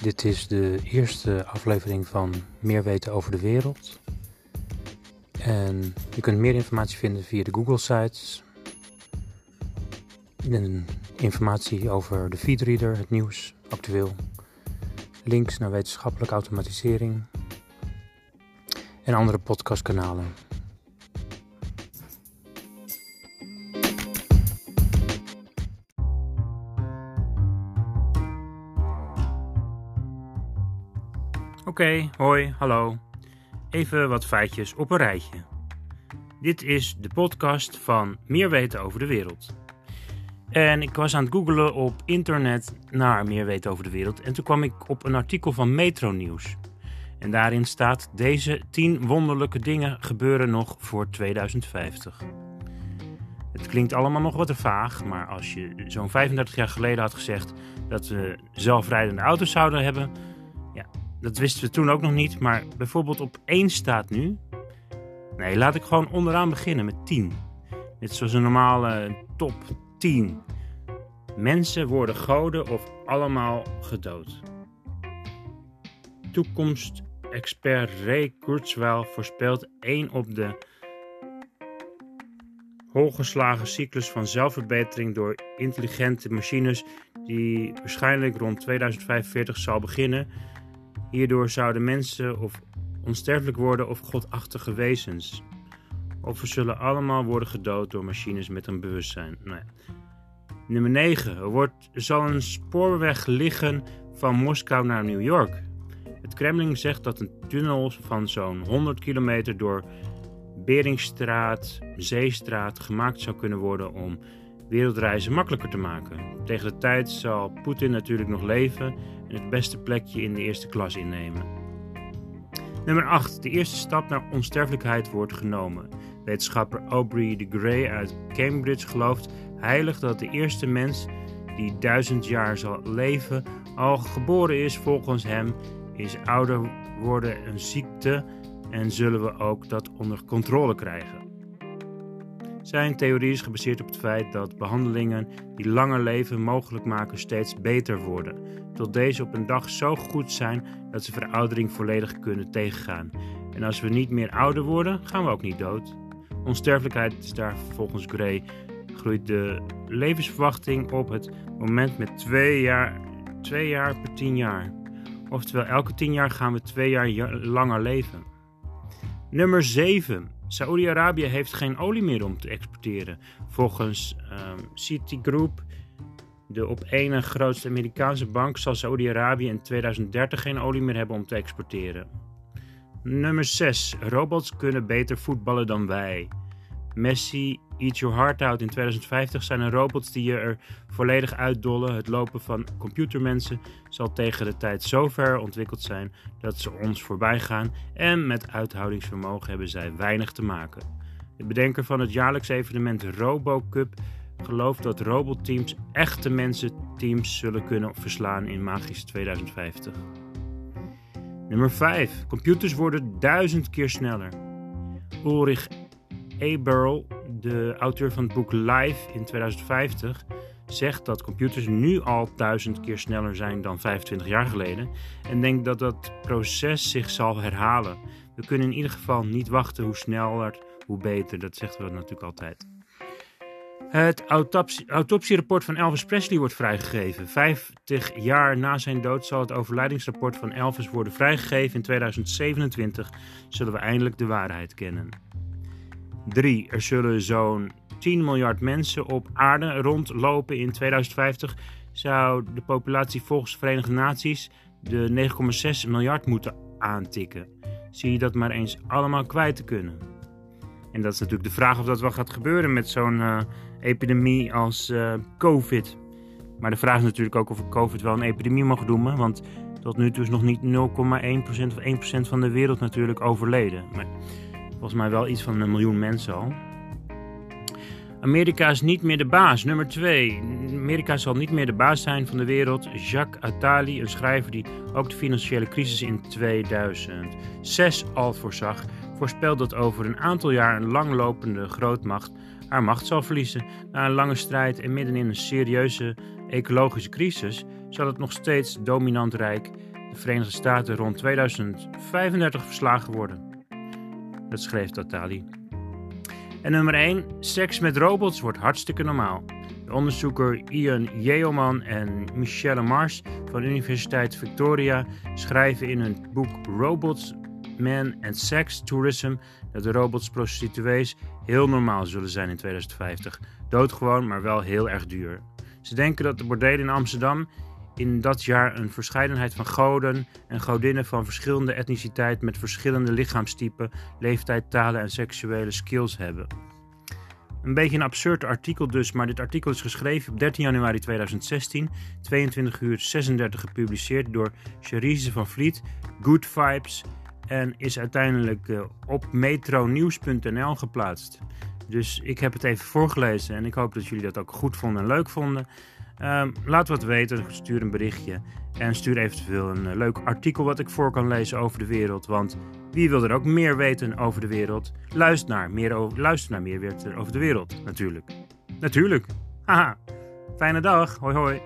Dit is de eerste aflevering van Meer weten over de wereld. En je kunt meer informatie vinden via de Google sites. En informatie over de feedreader, het nieuws, actueel. Links naar wetenschappelijke automatisering. En andere podcastkanalen. Oké, hoi, hallo. Even wat feitjes op een rijtje. Dit is de podcast van Meer weten over de wereld. En ik was aan het googelen op internet naar Meer weten over de wereld. En toen kwam ik op een artikel van Metro Nieuws. En daarin staat: Deze 10 wonderlijke dingen gebeuren nog voor 2050. Het klinkt allemaal nog wat te vaag, maar als je zo'n 35 jaar geleden had gezegd dat we zelfrijdende auto's zouden hebben, dat wisten we toen ook nog niet, maar bijvoorbeeld op 1 staat nu. Nee, laat ik gewoon onderaan beginnen met 10. Dit is zoals een normale top 10. Mensen worden goden of allemaal gedood. Toekomstexpert Ray Kurzweil voorspelt 1 op de hooggeslagen cyclus van zelfverbetering door intelligente machines die waarschijnlijk rond 2045 zal beginnen Hierdoor zouden mensen of onsterfelijk worden of godachtige wezens. Of we zullen allemaal worden gedood door machines met een bewustzijn. Nou. Nummer 9. Er, wordt, zal een spoorweg liggen van Moskou naar New York. Het Kremlin zegt dat een tunnel van zo'n 100 kilometer door Beringstraat, Zeestraat gemaakt zou kunnen worden om wereldreizen makkelijker te maken. Tegen de tijd zal Poetin natuurlijk nog leven en het beste plekje in de eerste klas innemen. Nummer 8. De eerste stap naar onsterfelijkheid wordt genomen. Wetenschapper Aubrey de Grey uit Cambridge gelooft heilig dat de eerste mens die duizend jaar zal leven al geboren is volgens hem is ouder worden een ziekte en zullen we ook dat onder controle krijgen. Zijn theorie is gebaseerd op het feit dat behandelingen die langer leven mogelijk maken steeds beter worden, tot deze op een dag zo goed zijn dat ze veroudering volledig kunnen tegengaan. En als we niet meer ouder worden, gaan we ook niet dood. Onsterfelijkheid is daar volgens Gray groeit de levensverwachting op het moment met twee jaar, twee jaar per tien jaar. Oftewel, elke tien jaar gaan we twee jaar langer leven. Nummer 7. Saoedi-Arabië heeft geen olie meer om te exporteren. Volgens um, Citigroup, de op ene grootste Amerikaanse bank, zal Saoedi-Arabië in 2030 geen olie meer hebben om te exporteren. Nummer 6. Robots kunnen beter voetballen dan wij. Messi Eat Your Heart Out in 2050 zijn er robots die je er volledig uitdollen. Het lopen van computermensen zal tegen de tijd zo ver ontwikkeld zijn dat ze ons voorbij gaan en met uithoudingsvermogen hebben zij weinig te maken. De bedenker van het jaarlijks evenement RoboCup gelooft dat robotteams echte mensenteams zullen kunnen verslaan in magisch 2050. Nummer 5. Computers worden duizend keer sneller. Ulrich Eberl, de auteur van het boek Live in 2050, zegt dat computers nu al duizend keer sneller zijn dan 25 jaar geleden en denkt dat dat proces zich zal herhalen. We kunnen in ieder geval niet wachten hoe sneller, hoe beter. Dat zeggen we natuurlijk altijd. Het autopsie, autopsierapport van Elvis Presley wordt vrijgegeven. 50 jaar na zijn dood zal het overlijdingsrapport van Elvis worden vrijgegeven. In 2027 zullen we eindelijk de waarheid kennen. 3. Er zullen zo'n 10 miljard mensen op aarde rondlopen in 2050. Zou de populatie volgens de Verenigde Naties de 9,6 miljard moeten aantikken. Zie je dat maar eens allemaal kwijt te kunnen? En dat is natuurlijk de vraag of dat wel gaat gebeuren met zo'n uh, epidemie als uh, COVID. Maar de vraag is natuurlijk ook of we COVID wel een epidemie mogen noemen. Want tot nu toe is nog niet 0,1% of 1% van de wereld natuurlijk overleden. Volgens mij wel iets van een miljoen mensen al. Amerika is niet meer de baas. Nummer 2. Amerika zal niet meer de baas zijn van de wereld. Jacques Attali, een schrijver die ook de financiële crisis in 2006 al voorzag, voorspelt dat over een aantal jaar een langlopende grootmacht haar macht zal verliezen. Na een lange strijd en midden in een serieuze ecologische crisis zal het nog steeds dominant rijk de Verenigde Staten rond 2035 verslagen worden. Dat schreef Totali. En nummer 1. Seks met robots wordt hartstikke normaal. De onderzoeker Ian Yeoman en Michelle Mars van Universiteit Victoria schrijven in hun boek Robots, Man and Sex Tourism dat de robots prostituees heel normaal zullen zijn in 2050. Doodgewoon, maar wel heel erg duur. Ze denken dat de bordelen in Amsterdam in dat jaar een verscheidenheid van goden en godinnen van verschillende etniciteit met verschillende lichaamstypen, leeftijd, talen en seksuele skills hebben. Een beetje een absurd artikel dus, maar dit artikel is geschreven op 13 januari 2016, 22 uur 36 gepubliceerd door Cherise van Vliet, Good Vibes en is uiteindelijk uh, op metronieuws.nl geplaatst. Dus ik heb het even voorgelezen en ik hoop dat jullie dat ook goed vonden en leuk vonden. Um, laat wat weten, stuur een berichtje en stuur eventueel een uh, leuk artikel wat ik voor kan lezen over de wereld. Want wie wil er ook meer weten over de wereld? Luister naar meer, over, luister naar meer over de wereld, natuurlijk. Natuurlijk. Haha. Fijne dag. Hoi hoi.